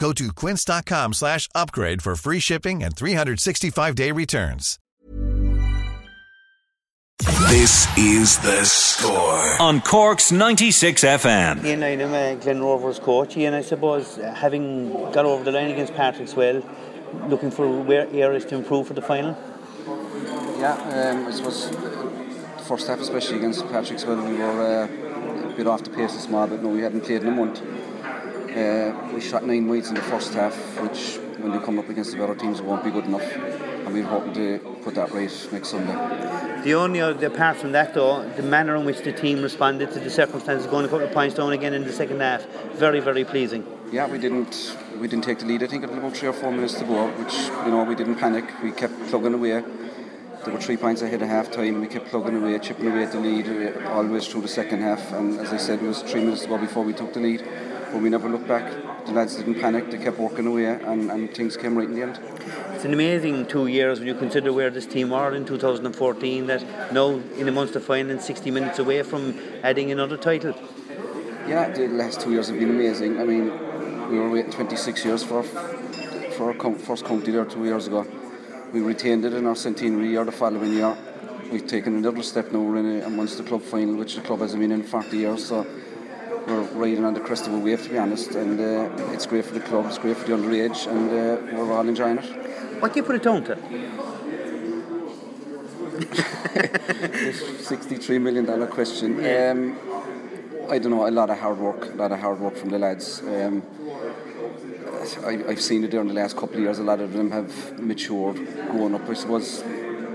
Go to quince.com slash upgrade for free shipping and 365-day returns. This is the score. on Cork's 96 FM. Ian Lynham, uh, Glen Rovers coach. Ian, I suppose, uh, having got over the line against Patrickswell, looking for where areas to improve for the final? Yeah, um, I suppose the first half, especially against Patrickswell, we were uh, a bit off the pace of small, but no, we hadn't played in a month. Uh, we shot nine wides in the first half, which when you come up against the better teams, won't be good enough. And we're hoping to put that right next Sunday. The only other, apart from that though, the manner in which the team responded to the circumstances, going a couple of points down again in the second half, very, very pleasing. Yeah, we didn't we didn't take the lead. I think at about three or four minutes to go, which you know we didn't panic. We kept plugging away. There were three points ahead at half time. We kept plugging away, chipping away at the lead uh, always through the second half. And as I said, it was three minutes to go before we took the lead. But we never looked back. The lads didn't panic. They kept working away, and, and things came right in the end. It's an amazing two years when you consider where this team were in 2014, that now in a Munster final and 60 minutes away from adding another title. Yeah, the last two years have been amazing. I mean, we were waiting 26 years for for our first county there two years ago. We retained it in our centenary year the following year. We've taken another step now. We're in a, a Munster club final, which the club hasn't been in 40 years. So we're riding on the crest of a wave, to be honest. And uh, it's great for the club, it's great for the underage, and uh, we're all enjoying it. What do you put it down to? 63 million dollar question. Um, I don't know. A lot of hard work. A lot of hard work from the lads. Um, I, I've seen it there in the last couple of years. A lot of them have matured, grown up. I suppose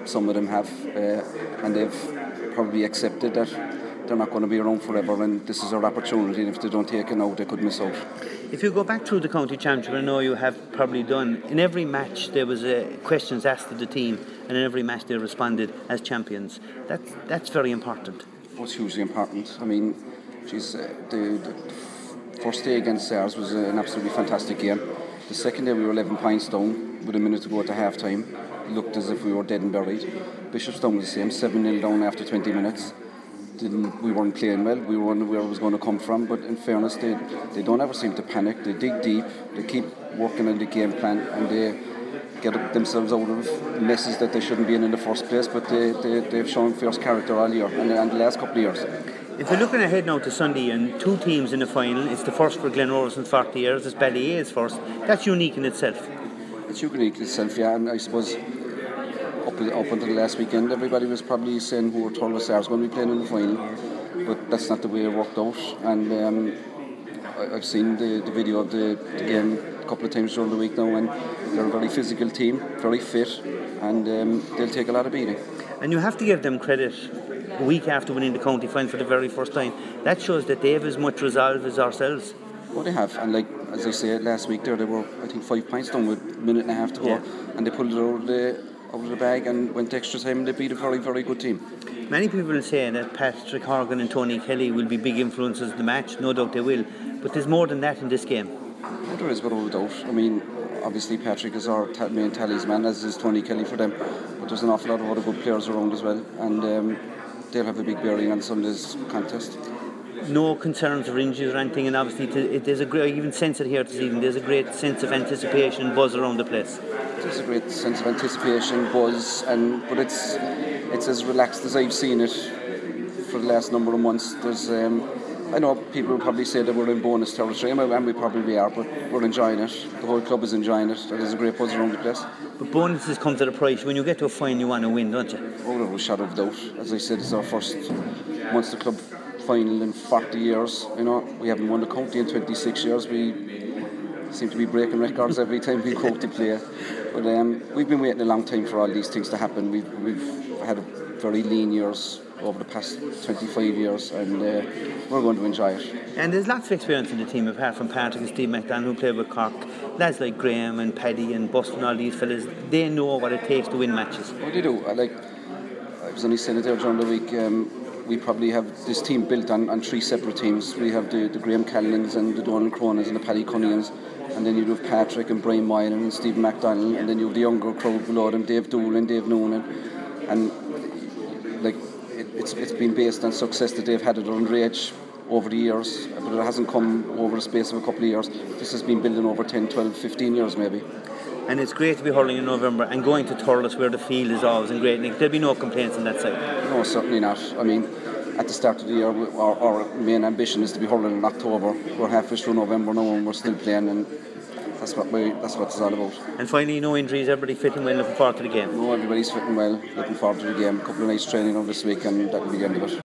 some of them have, uh, and they've probably accepted that they're not going to be around forever, and this is their opportunity. And if they don't take it now, they could miss out. If you go back through the county championship, I know you have probably done. In every match, there was uh, questions asked of the team, and in every match they responded as champions. That's that's very important. was hugely important. I mean, geez, uh, the, the first day against SARS was an absolutely fantastic game. The second day we were 11 points down with a minute to go at the half time. Looked as if we were dead and buried. Bishopstown was the same, 7 0 down after 20 minutes. Didn't, we weren't playing well, we were wondering where it was going to come from, but in fairness, they, they don't ever seem to panic. They dig deep, they keep working on the game plan, and they get themselves out of messes that they shouldn't be in in the first place, but they, they, they've shown fierce character all year and, and the last couple of years. If you're looking ahead now to Sunday and two teams in the final, it's the first for Glen Rovers in 40 years. It's Ballyea's first. That's unique in itself. It's unique in itself, yeah, and I suppose up, up until the last weekend, everybody was probably saying who were told us was going to be playing in the final, but that's not the way it worked out. And um, I, I've seen the, the video of the, the game a couple of times during the week now, and they're a very physical team, very fit, and um, they'll take a lot of beating. And you have to give them credit a week after winning the county final for the very first time. That shows that they have as much resolve as ourselves. Well, they have, and like as I said last week, there they were I think five points down with a minute and a half to go, Yeah. and they pulled it out of the out of the bag and went extra time. and They beat a very very good team. Many people say that Patrick Horgan and Tony Kelly will be big influences in the match. No doubt they will. But there's more than that in this game. Yeah, There is without a doubt. I mean, obviously Patrick is our ta- main talisman, as is Tony Kelly for them. But there's an awful lot of other good players around as well, and um, they'll have a big bearing on Sunday's contest. No concerns or injuries or anything, and obviously t- it, there's a great, I even sense it here this evening. There's a great sense of anticipation and buzz around the place. There's a great sense of anticipation, buzz, and but it's it's as relaxed as I've seen it for the last number of months. There's um, I know people will probably say that we're in bonus territory, and we probably are, but we're enjoying it. The whole club is enjoying it. There's a great buzz around the place. But bonuses come at a price. When you get to a final, you want to win, don't you? Oh, no shadow of doubt. As I said, it's our first Munster Club final in 40 years. You know, we haven't won the county in 26 years. We seem to be breaking records every time we go to play. But um, we've been waiting a long time for all these things to happen. We've, we've had very lean years over the past 25 years and uh, we're going to enjoy it. And there's lots of experience in the team apart from Patrick and Steve McDonnell who played with Cork. Lads like Graham and Paddy and Boston, all these fellas, they know what it takes to win matches. Oh, they do. I like. I was only saying it there during the week. Um, we probably have this team built on, on three separate teams. We have the, the Graham Callanan's and the Donal Cronins and the Paddy Cunningham's and then you have Patrick and Brian Moylan and Stephen McDonnell, and then you have the younger crowd below them, Dave Dooling, Dave Noonan, and like it, it's it's been based on success that they've had at underage over the years, but it hasn't come over the space of a couple of years. This has been building over 10, 12, 15 years maybe. And it's great to be hurling in November and going to Thurles where the field is always in great nick. There'll be no complaints on that side. No, certainly not. I mean, at the start of the year, our, our main ambition is to be hurling in October. We're halfway through November now and we're still playing and that's what we that's what it's all about. And finally, no injuries, everybody fitting well, looking forward to the game. No, everybody's fitting well, looking forward to the game. A couple of nights training over this week and that will be the end of it.